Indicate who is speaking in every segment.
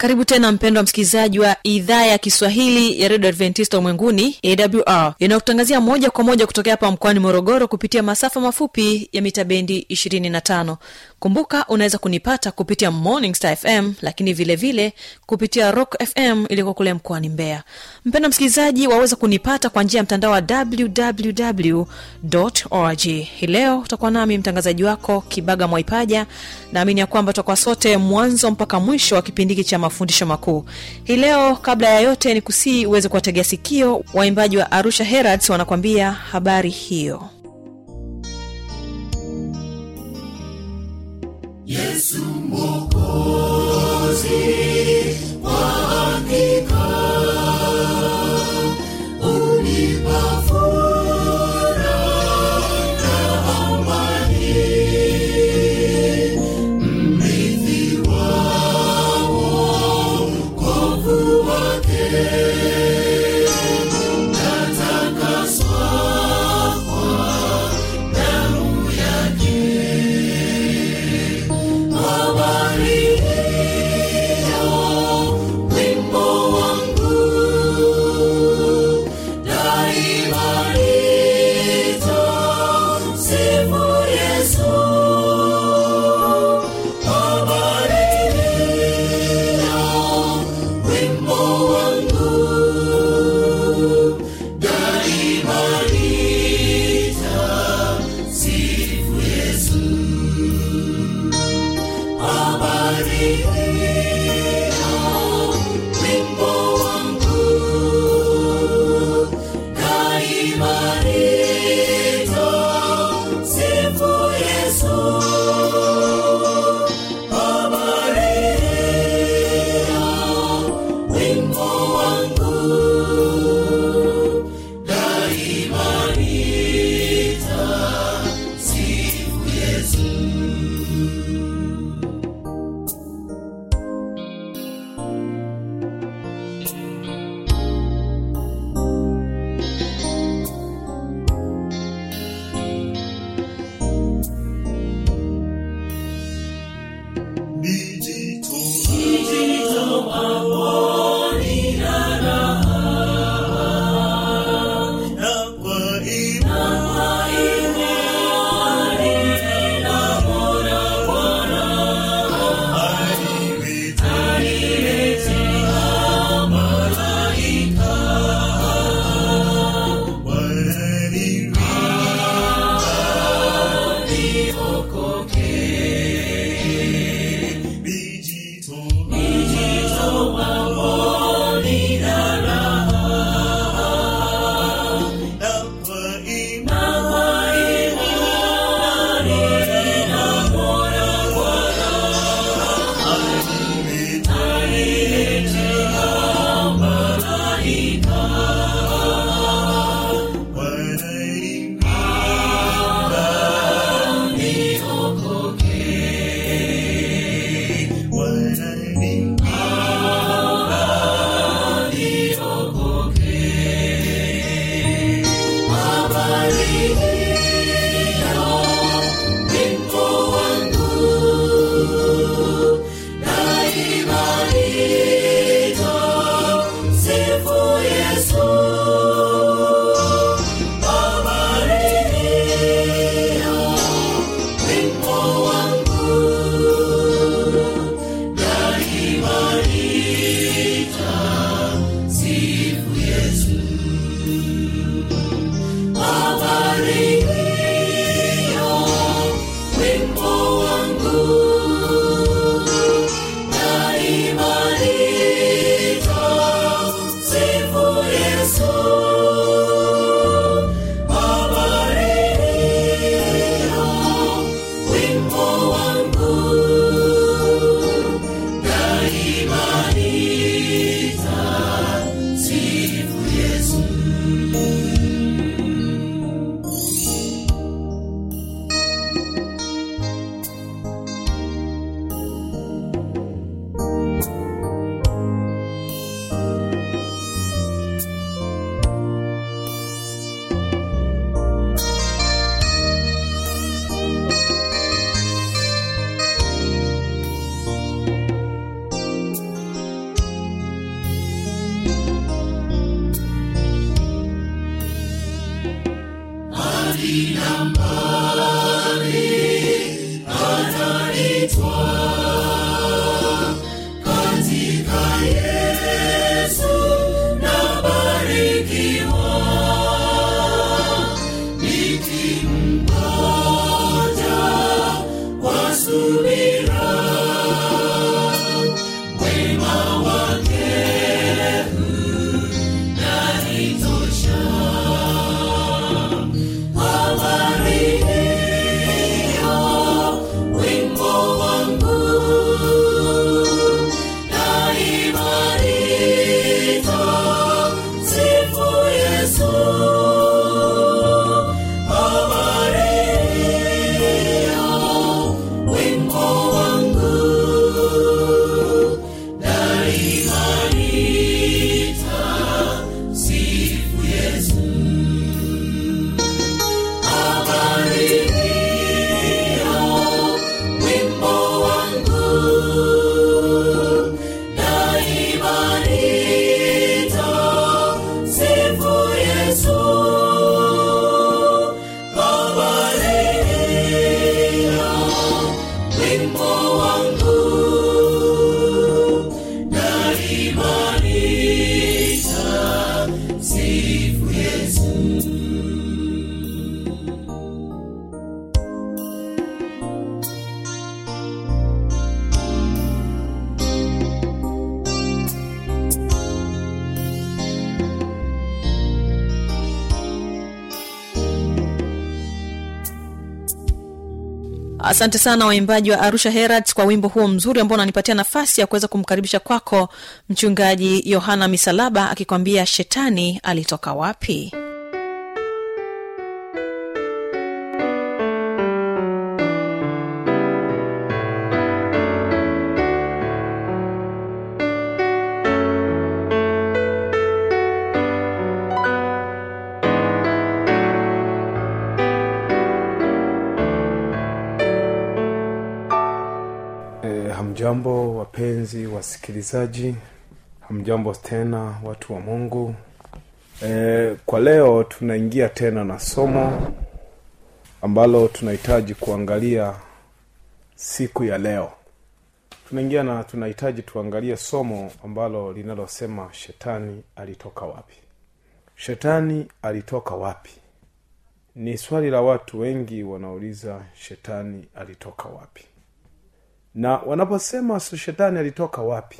Speaker 1: karibu tena mpendwa msikilizaji wa idhaa ya kiswahili ya redio adventista ulimwenguni awr inayokutangazia moja kwa moja kutokea hapa mkoani morogoro kupitia masafa mafupi ya mita bendi 25 kumbuka unaweza kunipata kupitia morning star fm lakini vile vile kupitia rock fm iliyoko kule mkoani mbeya. Mpendo msikilizaji waweza kunipata kwa njia ya mtandao wa www org. Hii leo utakuwa nami mtangazaji wako kibaga mwaipaja. Naamini ya kwamba tutakuwa sote mwanzo mpaka mwisho wa kipindi hiki cha mafundisho makuu. Hii leo kabla ya yote ni kusii uweze kuwategea sikio waimbaji wa arusha herads wanakwambia habari hiyo
Speaker 2: yesu mwokozi yeah.
Speaker 1: Asante sana waimbaji wa arusha herald kwa wimbo huo mzuri ambao unanipatia nafasi ya kuweza kumkaribisha kwako mchungaji yohana misalaba akikwambia shetani alitoka wapi
Speaker 3: wapenzi wasikilizaji hamjambo tena watu wa mungu. E, kwa leo tunaingia tena na somo ambalo tunahitaji kuangalia siku ya leo. Tunaingia na tunahitaji tuangalie somo ambalo linalosema shetani alitoka wapi. Shetani alitoka wapi? Ni swali la watu wengi wanauliza shetani alitoka wapi na wanaposema "So shetani alitoka wapi?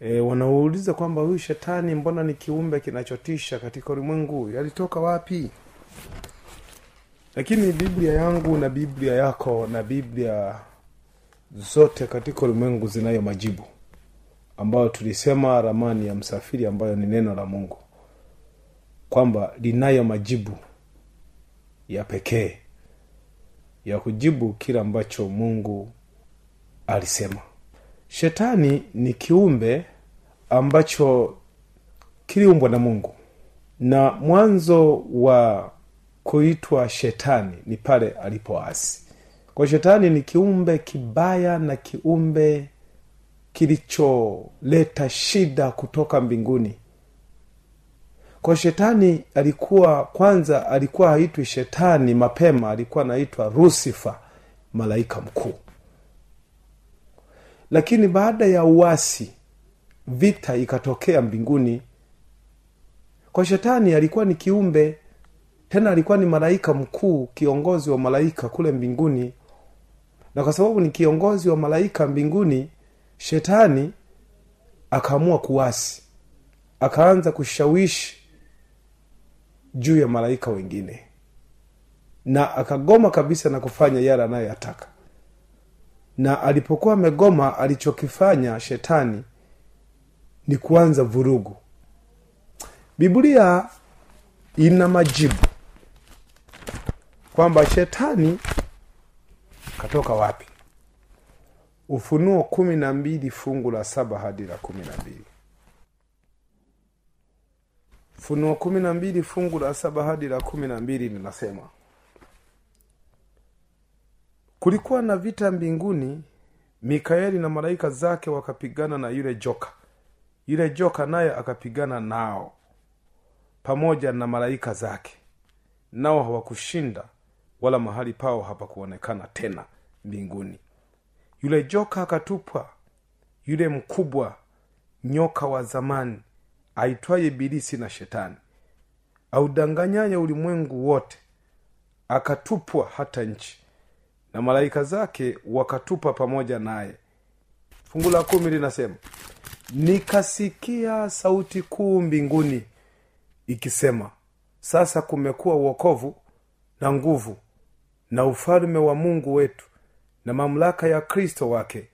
Speaker 3: E, wanauliza kwamba huyu shetani mbona ni kiumbe kinachotisha katika ulimwengu? Alitoka wapi? Lakini biblia yangu na biblia yako na biblia zote katika ulimwengu zinayo majibu ambayo tulisema ramani ya msafiri ambayo ni neno la mungu kwamba linayo majibu ya pekee ya kujibu kile ambacho mungu alisema. Shetani ni kiumbe ambacho kiliumbwa na mungu. Na mwanzo wa kuitwa shetani ni pale alipoasi. Kwa shetani ni kiumbe kibaya na kiumbe kilicholeta shida kutoka mbinguni. Kwa shetani alikuwa kwanza alikuwa haitwi shetani mapema alikuwa anaitwa rusifa malaika mkuu lakini baada ya uasi vita ikatokea mbinguni. Kwa shetani alikuwa ni kiumbe tena alikuwa ni malaika mkuu kiongozi wa malaika kule mbinguni. Na kwa sababu ni kiongozi wa malaika mbinguni shetani akaamua kuasi. Akaanza kushawishi juu ya malaika wengine. Na akagoma kabisa na kufanya yale anayoyataka na alipokuwa amegoma alichokifanya shetani ni kuanza vurugu. Biblia ina majibu kwamba shetani katoka wapi? Ufunuo kumi na mbili fungu la saba hadi la kumi na mbili. Funuo kumi na mbili fungu la saba hadi la kumi na mbili linasema kulikuwa na vita mbinguni mikaeli na malaika zake wakapigana na yule joka. Yule joka naye akapigana nao pamoja na malaika zake. Nao hawakushinda wala mahali pao hapakuonekana tena mbinguni. Yule joka akatupwa yule mkubwa nyoka wa zamani aitwaye bilisi na shetani. Audanganyaye ulimwengu wote akatupwa hata nchi na malaika zake wakatupa pamoja naye. Fungu la kumi linasema nikasikia sauti kuu mbinguni ikisema sasa kumekuwa uokovu na nguvu na ufalme wa mungu wetu na mamlaka ya kristo wake.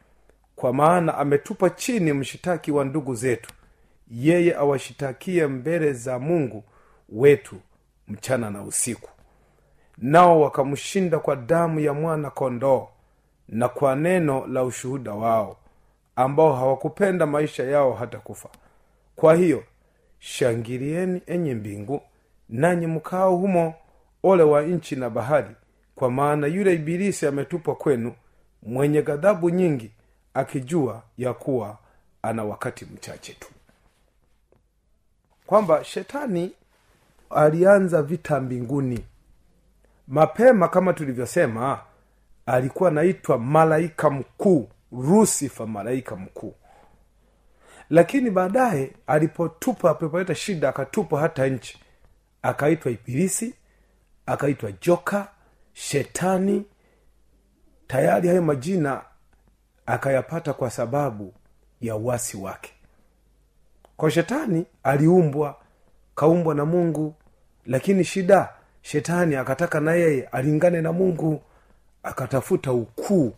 Speaker 3: Kwa maana ametupa chini mshitaki wa ndugu zetu. Yeye awashitakie mbele za mungu wetu mchana na usiku nao wakamshinda kwa damu ya mwana kondoo na kwa neno la ushuhuda wao ambao hawakupenda maisha yao hata kufa. Kwa hiyo shangilieni enye mbingu nanyi mkao humo ole wa nchi na bahari kwa maana yule ibilisi ametupwa kwenu mwenye ghadhabu nyingi akijua ya kuwa ana wakati mchache tu. Kwamba shetani alianza vita mbinguni mapema kama tulivyosema alikuwa anaitwa malaika mkuu rusifa malaika mkuu. Lakini baadaye alipotupa alipoleta shida akatupa hata nchi. Akaitwa ibilisi akaitwa joka shetani. Tayari hayo majina akayapata kwa sababu ya uwasi wake. Kwa shetani aliumbwa kaumbwa na mungu lakini shida shetani akataka na yeye alingane na mungu akatafuta ukuu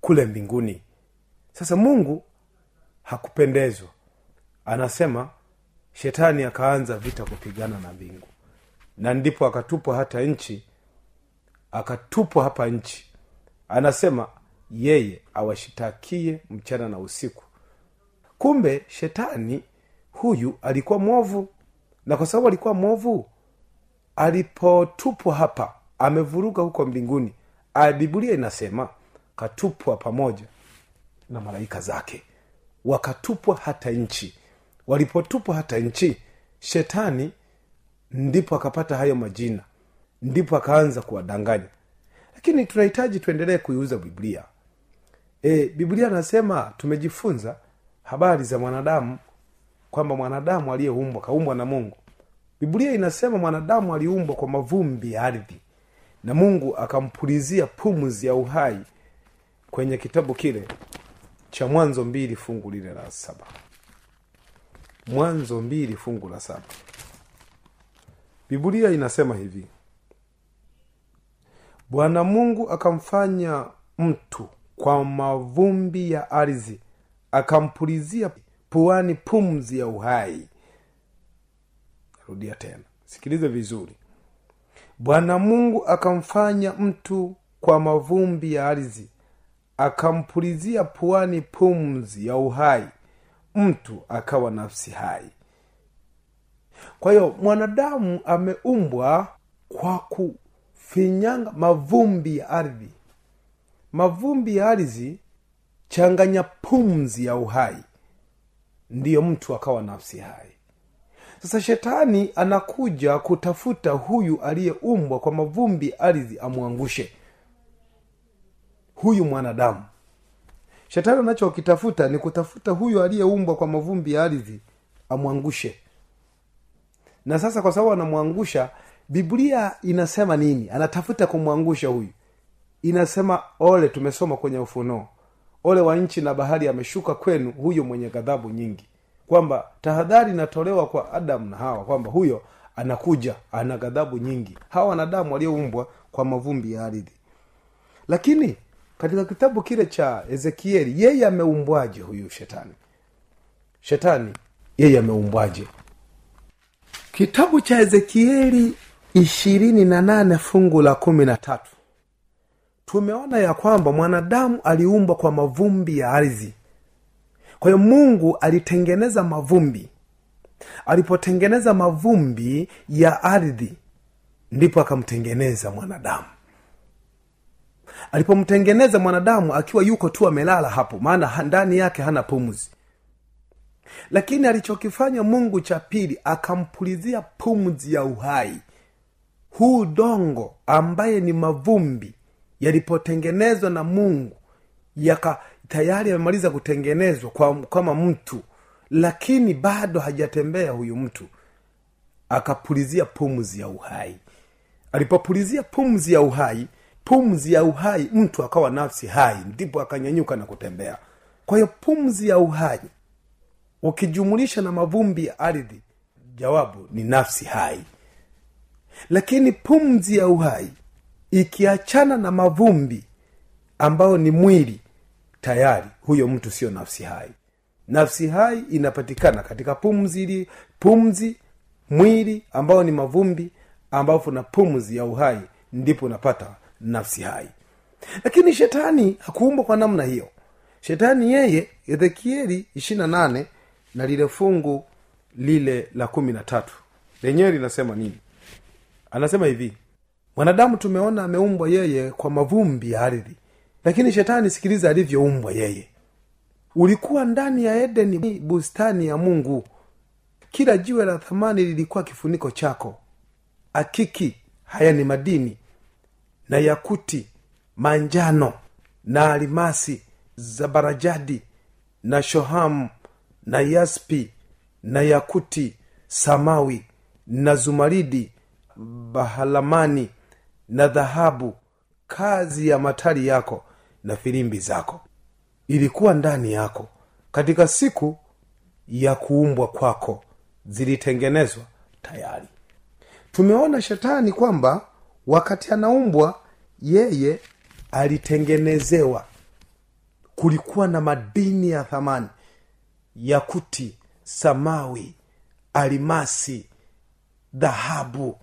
Speaker 3: kule mbinguni. Sasa mungu hakupendezwa. Anasema shetani akaanza vita kupigana na mbingu. Na ndipo akatupwa hata nchi akatupwa hapa nchi. Anasema yeye awashitakie mchana na usiku. Kumbe shetani huyu alikuwa mwovu. Na kwa sababu alikuwa mwovu alipotupwa hapa amevuruga huko mbinguni. Ah, biblia inasema katupwa pamoja na malaika zake. Wakatupwa hata nchi. Walipotupwa hata nchi shetani ndipo akapata hayo majina. Ndipo akaanza kuwadanganya. Lakini tunahitaji tuendelee kuiuza biblia. E, biblia anasema tumejifunza habari za mwanadamu kwamba mwanadamu aliyeumbwa kaumbwa na mungu biblia inasema mwanadamu aliumbwa kwa mavumbi ya ardhi na mungu akampulizia pumzi ya uhai kwenye kitabu kile cha mwanzo mbili fungu lile la saba. Mwanzo mbili fungu la saba. Biblia inasema hivi bwana mungu akamfanya mtu kwa mavumbi ya ardhi akampulizia puani pumzi ya uhai rudia tena. Sikilize vizuri. Bwana mungu akamfanya mtu kwa mavumbi ya ardhi akampulizia puani pumzi ya uhai. Mtu akawa nafsi hai. Kwa hiyo mwanadamu ameumbwa kwa kufinyanga mavumbi ya ardhi. Mavumbi ya ardhi changanya pumzi ya uhai. Ndiyo mtu akawa nafsi hai sasa shetani anakuja kutafuta huyu aliyeumbwa kwa mavumbi ardhi amwangushe. Huyu mwanadamu. Shetani anachokitafuta ni kutafuta huyu aliyeumbwa kwa mavumbi ya ardhi amwangushe. Na sasa kwa sababu anamwangusha biblia inasema nini? Anatafuta kumwangusha huyu. Inasema ole tumesoma kwenye ufunuo. Ole wa nchi na bahari ameshuka kwenu huyo mwenye ghadhabu nyingi kwamba tahadhari inatolewa kwa adamu na hawa kwamba huyo anakuja ana ghadhabu nyingi. Hawa wanadamu walioumbwa kwa mavumbi ya ardhi. Lakini katika kitabu kile cha ezekieli yeye ameumbwaje huyu shetani? Shetani yeye ameumbwaje? Kitabu cha ezekieli ishirini na nane fungu la kumi na tatu. Tumeona ya kwamba mwanadamu aliumbwa kwa mavumbi ya ardhi kwa hiyo mungu alitengeneza mavumbi. Alipotengeneza mavumbi ya ardhi ndipo akamtengeneza mwanadamu. Alipomtengeneza mwanadamu akiwa yuko tu amelala hapo maana ndani yake hana pumzi. Lakini alichokifanya mungu cha pili akampulizia pumzi ya uhai. Huu dongo ambaye ni mavumbi yalipotengenezwa na mungu yaka tayari amemaliza kutengenezwa kwa, kama mtu lakini bado hajatembea huyu mtu. Akapulizia pumzi ya uhai. Alipopulizia pumzi ya uhai pumzi ya uhai mtu akawa nafsi hai ndipo akanyanyuka na kutembea. Kwa hiyo pumzi ya uhai ukijumulisha na mavumbi ya ardhi jawabu ni nafsi hai. Lakini pumzi ya uhai ikiachana na mavumbi ambayo ni mwili tayari huyo mtu sio nafsi hai. Nafsi hai inapatikana katika pumzi ili pumzi mwili ambao ni mavumbi ambapo na pumzi ya uhai ndipo unapata nafsi hai. Lakini shetani hakuumbwa kwa namna hiyo. Shetani yeye ezekieli ishirina nane na lile fungu lile la kumi na tatu. Lenyewe linasema nini? Anasema hivi mwanadamu tumeona ameumbwa yeye kwa mavumbi ya ardhi lakini shetani sikiliza alivyoumbwa yeye. Ulikuwa ndani ya edeni bustani ya mungu. Kila jiwe la thamani lilikuwa kifuniko chako. Akiki haya ni madini. Na yakuti manjano. Na alimasi zabarajadi. Na shohamu na yaspi. Na yakuti samawi. Na zumaridi bahalamani. Na dhahabu kazi ya matari yako na filimbi zako. Ilikuwa ndani yako. Katika siku ya kuumbwa kwako zilitengenezwa tayari. Tumeona shetani kwamba wakati anaumbwa yeye alitengenezewa. Kulikuwa na madini ya thamani yakuti samawi alimasi dhahabu.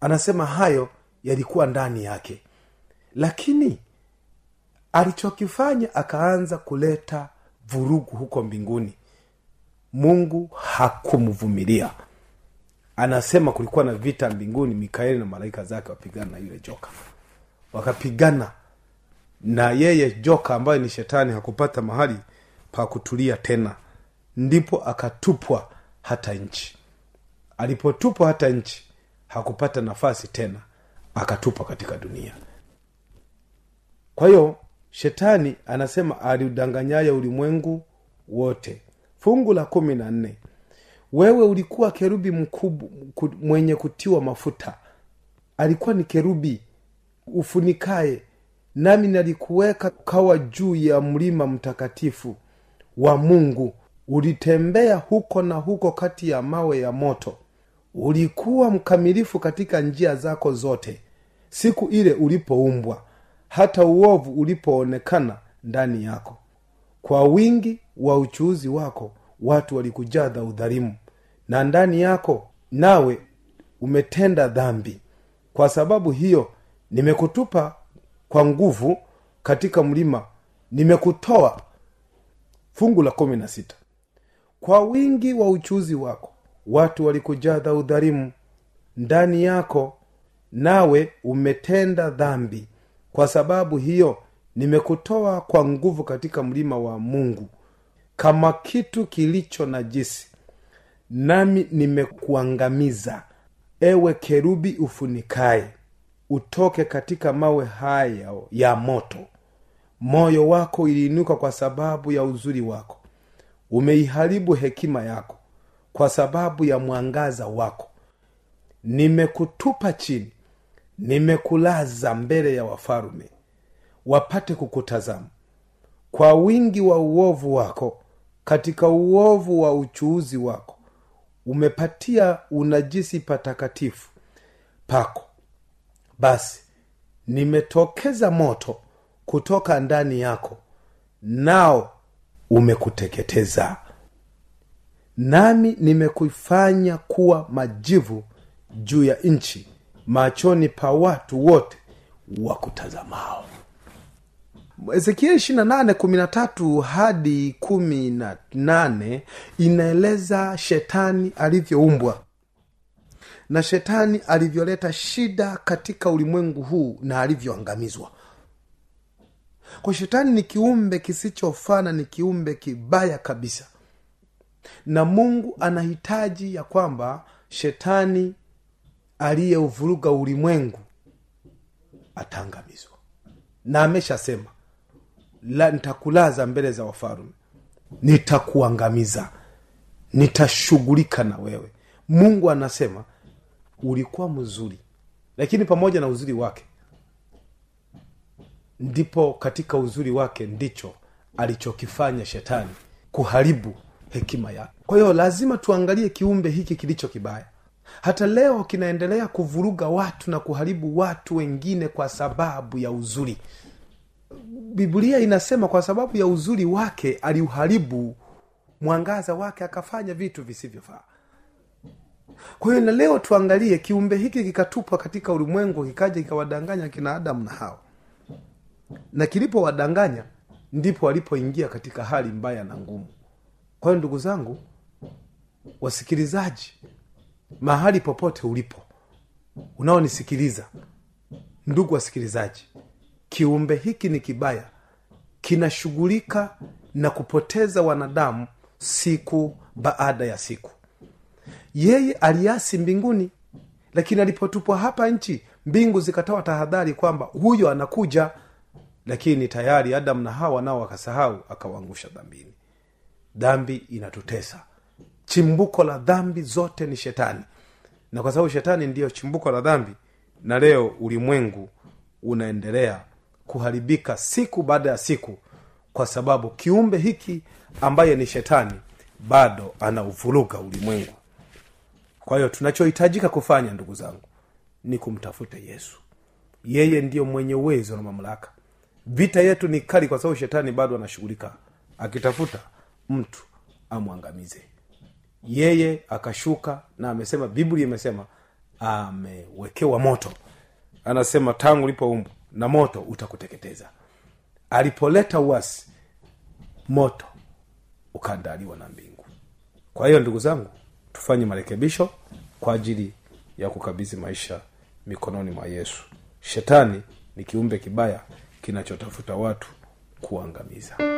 Speaker 3: Anasema hayo yalikuwa ndani yake. Lakini alichokifanya akaanza kuleta vurugu huko mbinguni. Mungu hakumvumilia. Anasema kulikuwa na vita mbinguni mikaeli na malaika zake wapigana na yule joka. Wakapigana na yeye joka ambaye ni shetani hakupata mahali pa kutulia tena. Ndipo akatupwa hata nchi. Alipotupwa hata nchi hakupata nafasi tena. Akatupwa katika dunia. Kwa hiyo shetani anasema aliudanganyaye ulimwengu wote. Fungu la kumi na nne. Wewe ulikuwa kerubi mkubwa mwenye kutiwa mafuta. Alikuwa ni kerubi ufunikaye nami nalikuweka ukawa juu ya mlima mtakatifu wa mungu. Ulitembea huko na huko kati ya mawe ya moto. Ulikuwa mkamilifu katika njia zako zote siku ile ulipoumbwa hata uovu ulipoonekana ndani yako. Kwa wingi wa uchuuzi wako watu walikujadha udhalimu na ndani yako nawe umetenda dhambi. Kwa sababu hiyo nimekutupa kwa nguvu katika mlima. Nimekutoa. Fungu la kumi na sita. Kwa wingi wa uchuzi wako watu walikujadha udhalimu ndani yako nawe umetenda dhambi kwa sababu hiyo nimekutoa kwa nguvu katika mlima wa mungu kama kitu kilicho najisi nami nimekuangamiza. Ewe kerubi ufunikaye utoke katika mawe haya ya moto. Moyo wako iliinuka kwa sababu ya uzuri wako. Umeiharibu hekima yako kwa sababu ya mwangaza wako. Nimekutupa chini nimekulaza mbele ya wafalume wapate kukutazama. Kwa wingi wa uovu wako katika uovu wa uchuuzi wako umepatia unajisi patakatifu pako. Basi nimetokeza moto kutoka ndani yako nao umekuteketeza. Nami nimekufanya kuwa majivu juu ya nchi machoni pa watu wote wakutazamao ezekieli ishiri na nane kumi na hadi kumi na nane inaeleza shetani alivyoumbwa na shetani alivyoleta shida katika ulimwengu huu na alivyoangamizwa. Kwa shetani ni kiumbe kisichofana ni kiumbe kibaya kabisa. Na mungu anahitaji ya kwamba shetani aliyeuvuruga ulimwengu ataangamizwa na ameshasema la nitakulaza mbele za wafalume. Nitakuangamiza. Nitashughulika na wewe. Mungu anasema ulikuwa mzuri lakini pamoja na uzuri wake ndipo katika uzuri wake ndicho alichokifanya shetani kuharibu hekima yake. Kwa hiyo lazima tuangalie kiumbe hiki kilicho kibaya hata leo kinaendelea kuvuruga watu na kuharibu watu wengine kwa sababu ya uzuri. Biblia inasema kwa sababu ya uzuri wake aliuharibu mwangaza wake akafanya vitu visivyofaa. Kwa hiyo na leo tuangalie kiumbe hiki kikatupwa katika ulimwengu kikaja kikawadanganya kina adamu na hawa. Na kilipowadanganya ndipo walipoingia katika hali mbaya na ngumu. Kwa hiyo ndugu zangu wasikilizaji mahali popote ulipo unaonisikiliza ndugu wasikilizaji kiumbe hiki ni kibaya. Kinashughulika na kupoteza wanadamu siku baada ya siku. Yeye aliasi mbinguni lakini alipotupwa hapa nchi mbingu zikatoa tahadhari kwamba huyo anakuja lakini tayari adamu na hawa nao wakasahau akawaangusha dhambini. Dhambi inatutesa chimbuko la dhambi zote ni shetani. Na kwa sababu shetani ndiyo chimbuko la dhambi na leo ulimwengu unaendelea kuharibika siku baada ya siku kwa sababu kiumbe hiki ambaye ni shetani bado anauvuruga ulimwengu. Kwa hiyo tunachohitajika kufanya ndugu zangu ni kumtafuta yesu. Yeye ndiyo mwenye uwezo na mamlaka. Vita yetu ni kali kwa sababu shetani bado anashughulika akitafuta mtu amwangamize yeye akashuka na amesema biblia imesema amewekewa moto. Anasema tangu ulipoumbwa na moto utakuteketeza. Alipoleta uasi moto ukaandaliwa na mbingu. Kwa hiyo ndugu zangu tufanye marekebisho kwa ajili ya kukabidhi maisha mikononi mwa yesu. Shetani ni kiumbe kibaya kinachotafuta watu kuangamiza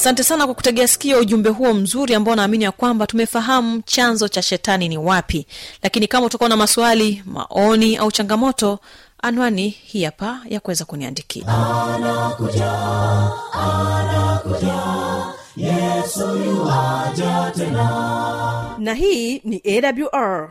Speaker 1: asante sana kwa kutegea sikio ujumbe huo mzuri ambao naamini ya kwamba tumefahamu chanzo cha shetani ni wapi. Lakini kama utakuwa na maswali maoni au changamoto anwani hii hapa ya kuweza kuniandikia. Na hii ni awr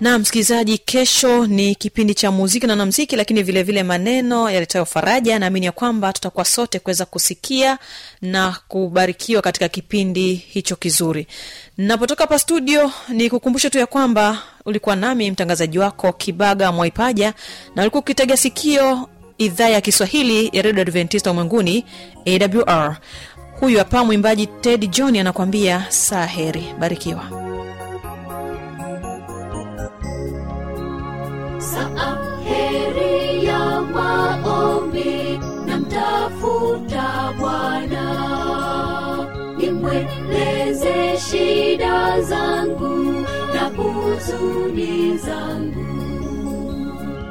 Speaker 1: na msikilizaji kesho ni kipindi cha muziki na namziki lakini vilevile vile maneno yaletayo faraja. Naamini ya kwamba tutakuwa sote kuweza kusikia na kubarikiwa katika kipindi hicho kizuri. Napotoka hapa studio ni kukumbusha tu ya kwamba ulikuwa nami mtangazaji wako kibaga mwaipaja na ulikuwa ukitega sikio idhaa ya kiswahili ya redio adventista ulimwenguni awr huyu hapa mwimbaji ted john anakuambia saa heri. Barikiwa
Speaker 2: shida zangu na huzuni zangu.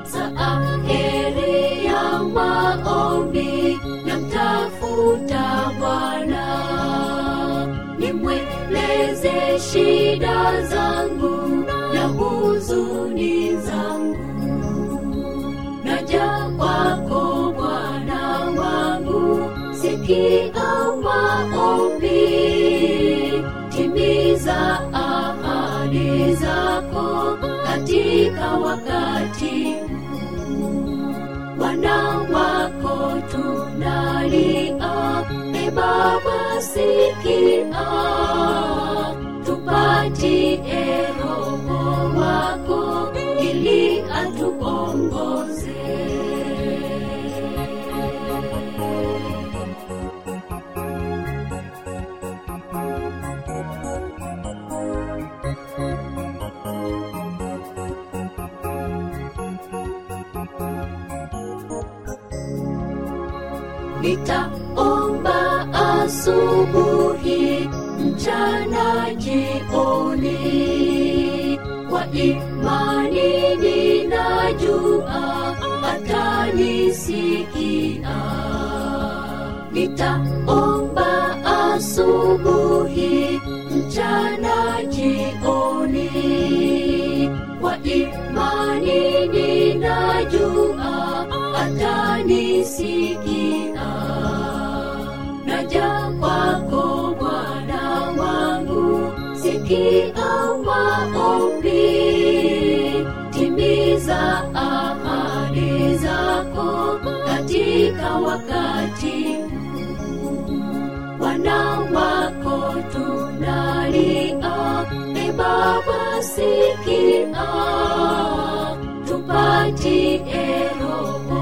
Speaker 2: Saa heri ya maombi namtafuta Bwana, nimweleze shida zangu na huzuni zangu naja kwako Bwana wangu, sikia katika wakati. Wana wako tunalia, e Baba sikia, tupatie Roho wako ili atuongoze. Asubuhi, mchana, jioni kwa imani ninajua atanisikia. Nitaomba timiza ahadi zako katika wakati. Wana wako tunalia, e baba sikia tupatie roho